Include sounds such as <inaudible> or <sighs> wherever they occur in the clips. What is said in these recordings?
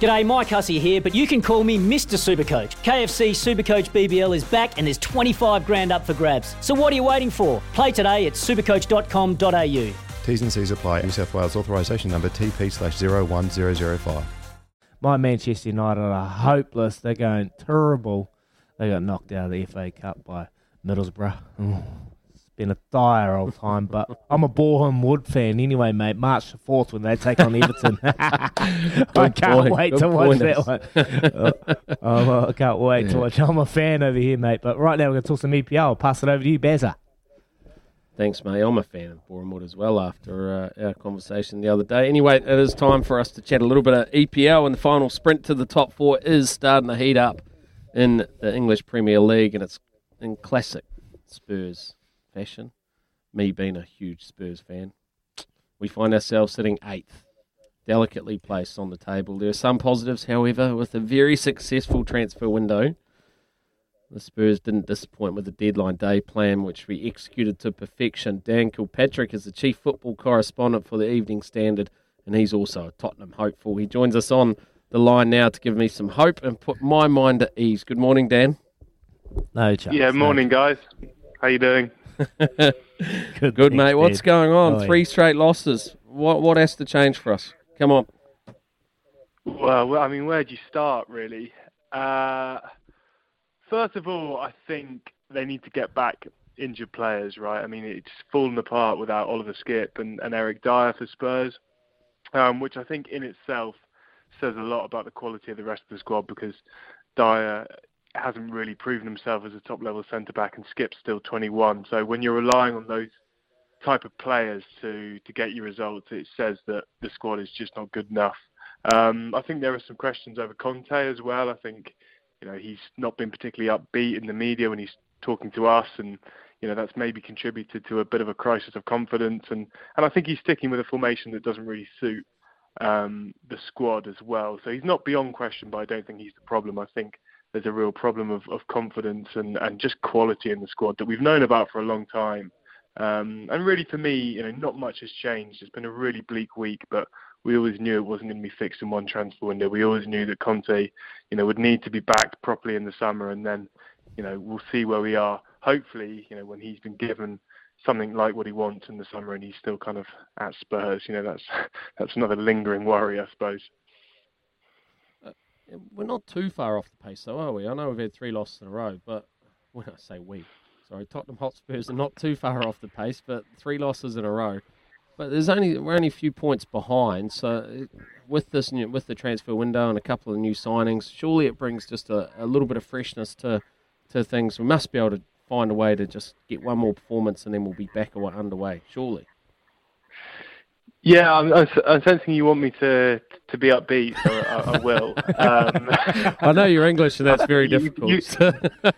G'day, Mike Hussey here, but you can call me Mr. Supercoach. KFC Supercoach BBL is back and there's 25 grand up for grabs. So what are you waiting for? Play today at supercoach.com.au. T's and C's apply. New South Wales authorisation number TP slash 01005. My Manchester United are hopeless. They're going terrible. They got knocked out of the FA Cup by Middlesbrough. Mm. Been a dire old time, but I'm a Boreham Wood fan anyway, mate. March the 4th when they take on Everton. <laughs> <laughs> I can't boy, wait good to watch pointers. that one. Uh, <laughs> oh, I can't wait to watch. I'm a fan over here, mate. But right now we're going to talk some EPL. I'll pass it over to you, Bezza. Thanks, mate. I'm a fan of Bournemouth as well after uh, our conversation the other day. Anyway, it is time for us to chat a little bit of EPL, and the final sprint to the top four is starting to heat up in the English Premier League, and it's in classic Spurs fashion. Me being a huge Spurs fan, we find ourselves sitting eighth, delicately placed on the table. There are some positives, however, with a very successful transfer window. The Spurs didn't disappoint with the deadline day plan, which we executed to perfection. Dan Kilpatrick is the chief football correspondent for the Evening Standard, and he's also a Tottenham hopeful. He joins us on the line now to give me some hope and put my mind at ease. Good morning, Dan. No chance. Yeah, no. morning, guys. How you doing? <laughs> Good, Good, thanks, mate. What's going on? Oh, yeah. Three straight losses. What what has to change for us? Come on. Well, well, I mean, where do you start, really? Uh, first of all, I think they need to get back injured players, right? I mean, it's fallen apart without Oliver Skipp and, and Eric Dier for Spurs, um, which I think in itself says a lot about the quality of the rest of the squad because Dier hasn't really proven himself as a top level centre back and Skipp's still 21. So when you're relying on those type of players to to get your results, it says that the squad is just not good enough. Um, I think there are some questions over Conte as well. I think you know he's not been particularly upbeat in the media when he's talking to us, and you know that's maybe contributed to a bit of a crisis of confidence. And and I think he's sticking with a formation that doesn't really suit um, the squad as well. So he's not beyond question, but I don't think he's the problem. I think there's a real problem of, of confidence and, and just quality in the squad that we've known about for a long time. Um, and really, for me, you know, not much has changed. It's been a really bleak week, but we always knew it wasn't going to be fixed in one transfer window. We always knew that Conte, you know, would need to be backed properly in the summer, and then, you know, we'll see where we are. Hopefully, you know, when he's been given something like what he wants in the summer, and he's still kind of at Spurs, you know, that's <laughs> that's another lingering worry, I suppose. We're not too far off the pace, though, are we? I know we've had three losses in a row, but when I say we, sorry, Tottenham Hotspurs are not too far off the pace, but three losses in a row. But there's only we're only a few points behind. So with this new, with the transfer window and a couple of new signings, surely it brings just a, a little bit of freshness to to things. We must be able to find a way to just get one more performance, and then we'll be back underway. Surely. Yeah, I'm, I'm, I'm sensing you want me to to be upbeat, so I, I will. Um, <laughs> I know you're English, and that's <laughs> very You- difficult. you-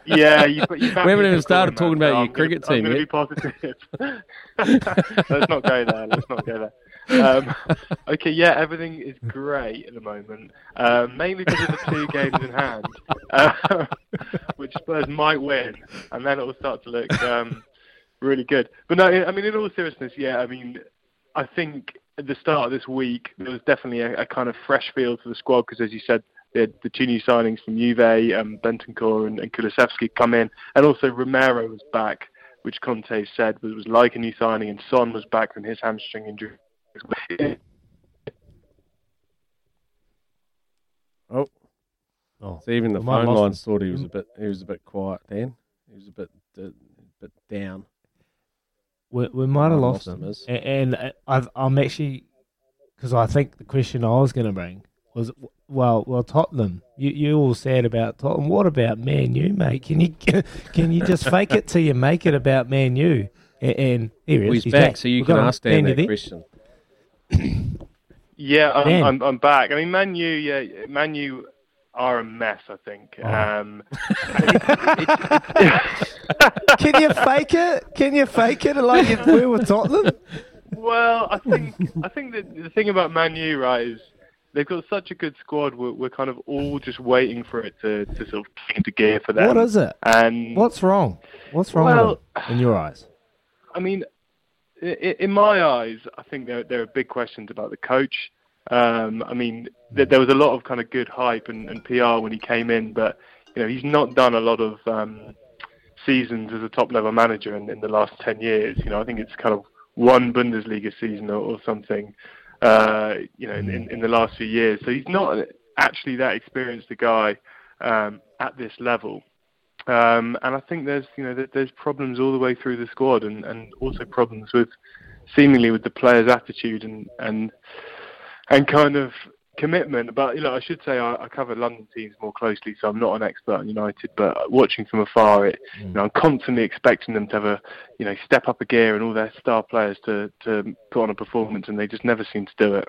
yeah, you, you <laughs> We haven't even started talking about your cricket I'm team gonna yet. be positive. Let's not go there. Let's not go there. Um, okay, yeah, everything is great at the moment, uh, mainly because of the two games in hand, uh, which Spurs might win, and then it will start to look um, really good. But no, I mean, in all seriousness, yeah, I mean, I think at the start of this week there was definitely a, a kind of fresh feel to the squad because, as you said, the, the two new signings from Juve, um, Bentancur and, and Kulusevski come in, and also Romero was back, which Conte said was, was like a new signing, and Son was back from his hamstring injury. Oh, Oh, so even the we phone lost lines thought he was a bit he was a bit quiet. then. he was a bit uh, bit down. We, we might have lost, lost him. him, is- A- And, uh, I've, I'm actually, because I think the question I was going to bring was well, well, Tottenham. You you all said about Tottenham. What about Man U, mate? Can you <laughs> can you just fake it till you make it about Man U? And, and here he Well, is. he's, back, so you We've can ask Dan Dan, that there? question. Yeah, I'm, I'm, I'm back. I mean, Man U, yeah, Man U are a mess. I think. Oh. Um, <laughs> Can you fake it? Can you fake it like you do with Tottenham? well, I think I think that the thing about Man U, right, is they've got such a good squad. We're, we're kind of all just waiting for it to, to sort of kick into gear for them. What is it? And What's wrong? What's wrong Well- in your eyes? <sighs> I mean, i- i- in my eyes, I think there there are big questions about the coach. Um, I mean, th- there was a lot of kind of good hype and, and PR when he came in, but you know, he's not done a lot of um, seasons as a top level manager in, in the last ten years. You know, I think it's kind of one Bundesliga season or, or something. Uh, you know, in, in, in the last few years, so he's not actually that experienced a guy um, at this level. Um, and I think there's you know there's problems all the way through the squad, and, and also problems with seemingly with the players' attitude and and and kind of commitment. But you know, I should say I, I cover London teams more closely, so I'm not an expert on United. But watching from afar, it you know I'm constantly expecting them to have a you know step up a gear and all their star players to to put on a performance, and they just never seem to do it.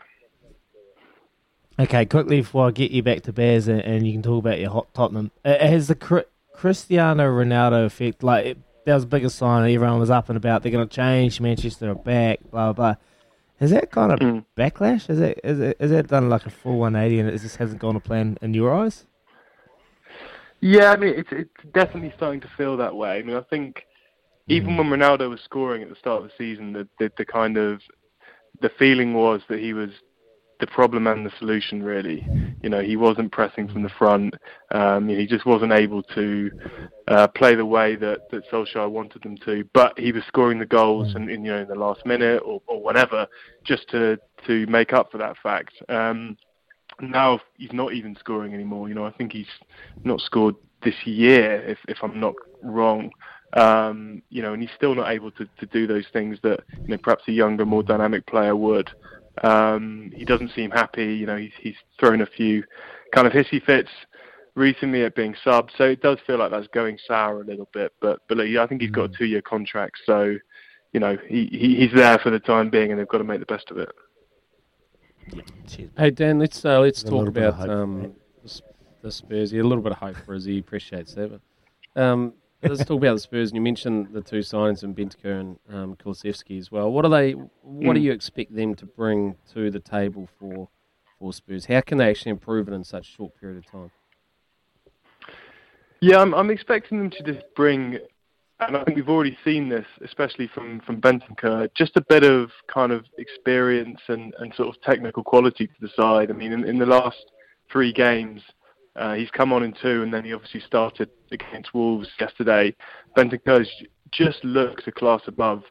Okay, quickly before I get you back to Bears and, and you can talk about your hot Tottenham. Uh, has the Cri- Cristiano Ronaldo effect, like, it, that was the biggest sign, everyone was up and about, they're going to change, Manchester are back, blah, blah, blah. Has that kind of Mm. backlash? Is it, is it, is that done like a full 180 and it just hasn't gone to plan in your eyes? Yeah, I mean it's it's definitely starting to feel that way. I mean, I think even Mm. when Ronaldo was scoring at the start of the season, the, the the kind of the feeling was that he was the problem and the solution. Really, you know, he wasn't pressing from the front. Um, he just wasn't able to uh, play the way that that Solskjaer wanted them to. But he was scoring the goals, and in, you know, in the last minute or, or whatever, just to to make up for that fact. Um, now he's not even scoring anymore. You know, I think he's not scored this year, if if I'm not wrong. Um, you know, and he's still not able to, to do those things that you know perhaps a younger, more dynamic player would. Um, he doesn't seem happy. You know, he's he's thrown a few kind of hissy fits recently at being subbed, so it does feel like that's going sour a little bit. But but look, I think he's got a two-year contract, so you know he, he he's there for the time being, and they've got to make the best of it. Hey Dan, let's uh, let's Got talk little bit of about hope, um, the, Sp- the Spurs. Yeah, a little bit of hope for us. He appreciates that. But, um, let's talk about the Spurs. And you mentioned the two signings in Bentancur and um, as well. What are they? What do Mm. you expect them to bring to the table for for Spurs? How can they actually improve it in such a short period of time? Yeah, I'm, I'm expecting them to just bring, and I think we've already seen this, especially from from Bentancur, just a bit of kind of experience and, and sort of technical quality to the side. I mean, in, in the last three games, uh, he's come on in two, and then he obviously started against Wolves yesterday. Bentancur just looks a class above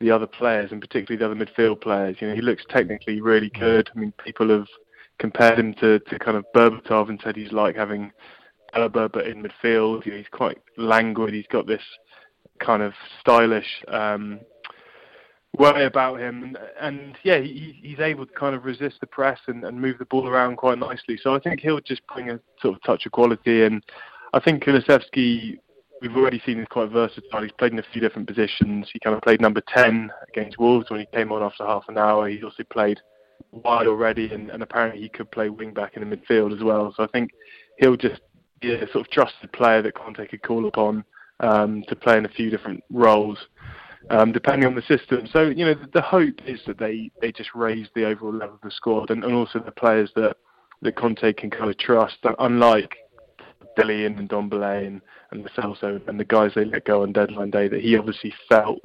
the other players, and particularly the other midfield players. You know, he looks technically really good. I mean, people have compared him to, to kind of Berbatov and said he's like having Alaba in midfield. You know, he's quite languid. He's got this kind of stylish um, way about him, and, yeah, he, he's able to kind of resist the press and, and move the ball around quite nicely. So I think he'll just bring a sort of touch of quality, and I think Kulusevski. We've already seen he's quite versatile. He's played in a few different positions. He kind of played number 10 against Wolves when he came on after half an hour. He's also played wide already, and, and apparently he could play wing back in the midfield as well. So I think he'll just be a sort of trusted player that Conte could call upon um, to play in a few different roles, um, depending on the system. So you know, the, the hope is that they, they just raise the overall level of the squad, and, and also the players that that Conte can kind of trust. Unlike Billy and Dombele and and the Celso and the guys they let go on deadline day, that he obviously felt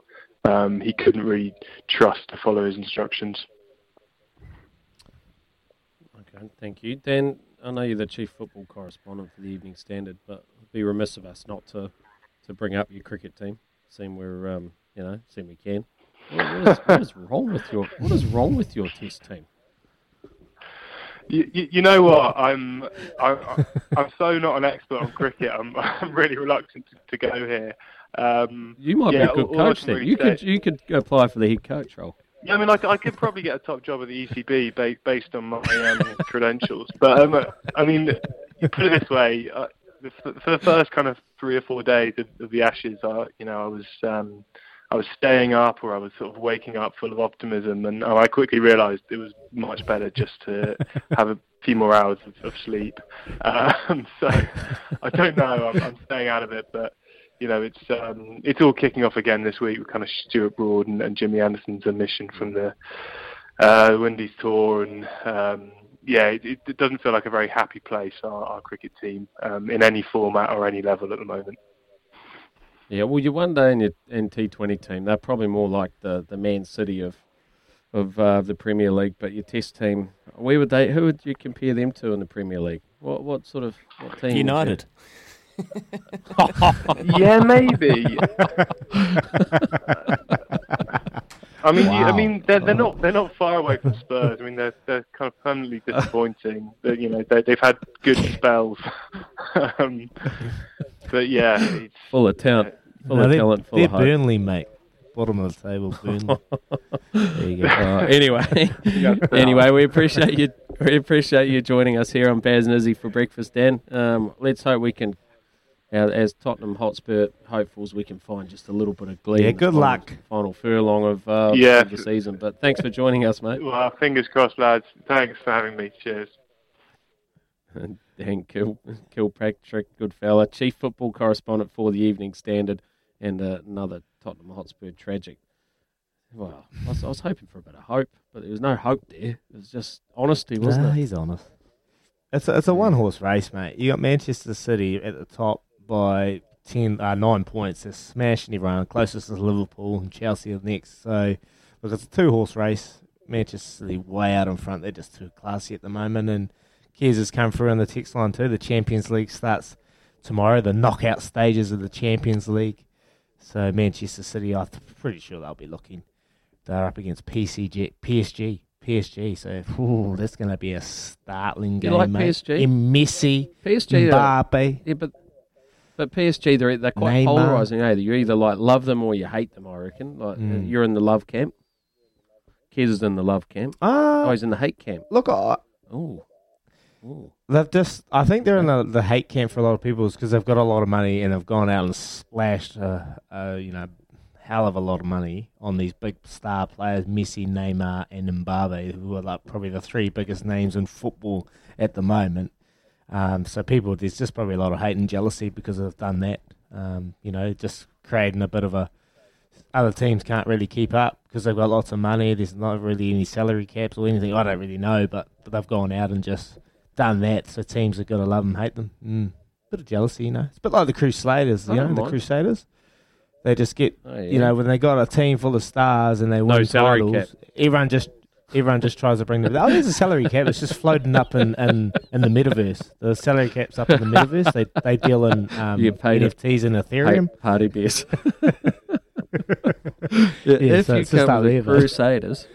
um, he couldn't really trust to follow his instructions. Okay, thank you, Dan. I know you're the chief football correspondent for the Evening Standard, but it'd be remiss of us not to to bring up your cricket team. Seem we're um, you know, seem we can. What, what, is, what is wrong with your What is wrong with your Test team? You, you, you know what? I'm I'm I'm so not an expert on cricket. I'm <laughs> I'm really reluctant to, to go here. Um, You might yeah, be a good coach then. You could you could apply for the head coach role. Yeah, I mean, like I could probably get a top job at the ECB based based on my um, credentials. But um, I mean, you put it this way: uh, for the first kind of three or four days of, of the Ashes, I, you know, I was um, I was staying up, or I was sort of waking up full of optimism, and I quickly realised it was much better just to <laughs> have a few more hours of, of sleep. Um, so I don't know. I'm, I'm staying out of it, but you know, it's um, it's all kicking off again this week with kind of Stuart Broad and, and Jimmy Anderson's omission from the uh, Windies tour, and um, yeah, it, it doesn't feel like a very happy place our, our cricket team um, in any format or any level at the moment. Yeah, well, you one day in your in T20 team, they're probably more like the, the Man City of of uh, the Premier League. But your Test team, where would they? Who would you compare them to in the Premier League? What what sort of what team? United. <laughs> yeah, maybe. <laughs> I mean, you, I mean, they're, they're not they're not far away from Spurs. I mean, they're they're kind of permanently <laughs> disappointing. But you know, they, they've had good spells. um, but yeah, it's, full of talent, full No, of they're, talent, full they're of hope. Burnley, mate. Bottom of the table, Burnley. <laughs> there you go. Uh, anyway, <laughs> <laughs> anyway, we appreciate you. We appreciate you joining us here on Baz and Izzy for breakfast, Dan. Um, let's hope we can, uh, as Tottenham Hotspur hopefuls, we can find just a little bit of glee. Yeah, in good final- luck. Final furlong of, uh, Yeah. of the season. But thanks for joining us, mate. well, fingers crossed, lads. Thanks for having me. Cheers. And Dan Kil- Kilpatrick, good fella, chief football correspondent for the Evening Standard, and uh, another Tottenham Hotspur tragic. Well, I was, I was hoping for a bit of hope, but there was no hope there. It was just honesty, wasn't Nah, it? he's honest. It's a, it's a one horse race, mate. You got Manchester City at the top by ten, uh, nine points. They're smashing everyone. Closest is Liverpool and Chelsea are next. So, look, it's a two horse race. Manchester City way out in front. They're just too classy at the moment. And Keys has come through on the text line too. The Champions League starts tomorrow. The knockout stages of the Champions League. So Manchester City, I'm pretty sure they'll be looking. They're up against PCG, PSG, PSG. So ooh, that's going to be a startling You game, like mate. PSG? In Messi, PSG, Mbappe. yeah, but but PSG they're they're quite Neymar. polarizing. Eh? You either like love them or you hate them. I reckon. Like Mm. you're in the love camp. Kez is in the love camp. Uh, Oh, he's in the hate camp. look, I, Oh, they've just. I think they're in the, the hate camp for a lot of people because they've got a lot of money and have gone out and splashed, a, uh, you know, hell of a lot of money on these big star players, Messi, Neymar, and Mbappe, who are like probably the three biggest names in football at the moment. Um, so people, there's just probably a lot of hate and jealousy because they've done that. Um, you know, just creating a bit of a. Other teams can't really keep up because they've got lots of money. There's not really any salary caps or anything. I don't really know, but, but they've gone out and just done that. So teams have got to love them, hate them. Mm. Bit of jealousy, you know. It's a bit like the Crusaders, you know, the. Crusaders. They just get, oh yeah. you know, when they got a team full of stars and they win titles, everyone just everyone just tries to bring them. Oh, there's a salary cap. It's just floating up in, in, in the metaverse. The salary cap's up in the metaverse. They they deal in um, You paid it. NFTs and Ethereum. party beers. <laughs> <laughs> Yeah, if so you come with. Crusaders,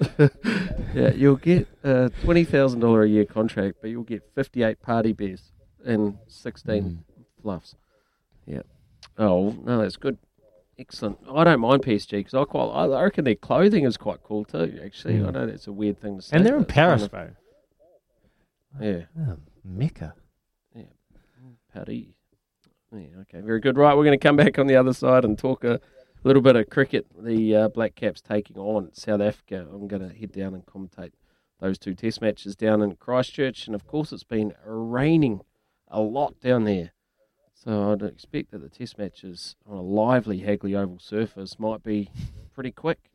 yeah, you'll get a twenty thousand dollar a year contract, but you'll get fifty eight party beers and sixteen Mm. fluffs. Yeah. Oh no, that's good. Excellent. I don't mind PSG because I quite. I reckon their clothing is quite cool too. Actually, Mm. I know that's a weird thing to say. And they're in it's kind Paris, of- bro. Yeah. Oh, Mecca. Paddy. Yeah, okay, very good. Right, we're going to come back on the other side and talk a little bit of cricket. The uh, Black Caps taking on South Africa. I'm going to head down and commentate those two test matches down in Christchurch. And of course, it's been raining a lot down there. So I'd expect that the test matches on a lively Hagley Oval surface might be pretty quick.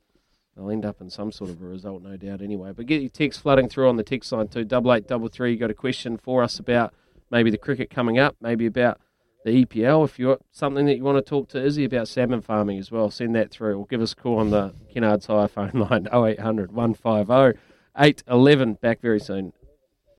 They'll end up in some sort of a result, no doubt, anyway. But get your text flooding through on the text line too. Double eight, double three. You got a question for us about maybe the cricket coming up, maybe about the EPL. If you've got something that you want to talk to Izzy about salmon farming as well, send that through. Or give us a call on the Kennard's Hire phone line 0800 150 811. Back very soon.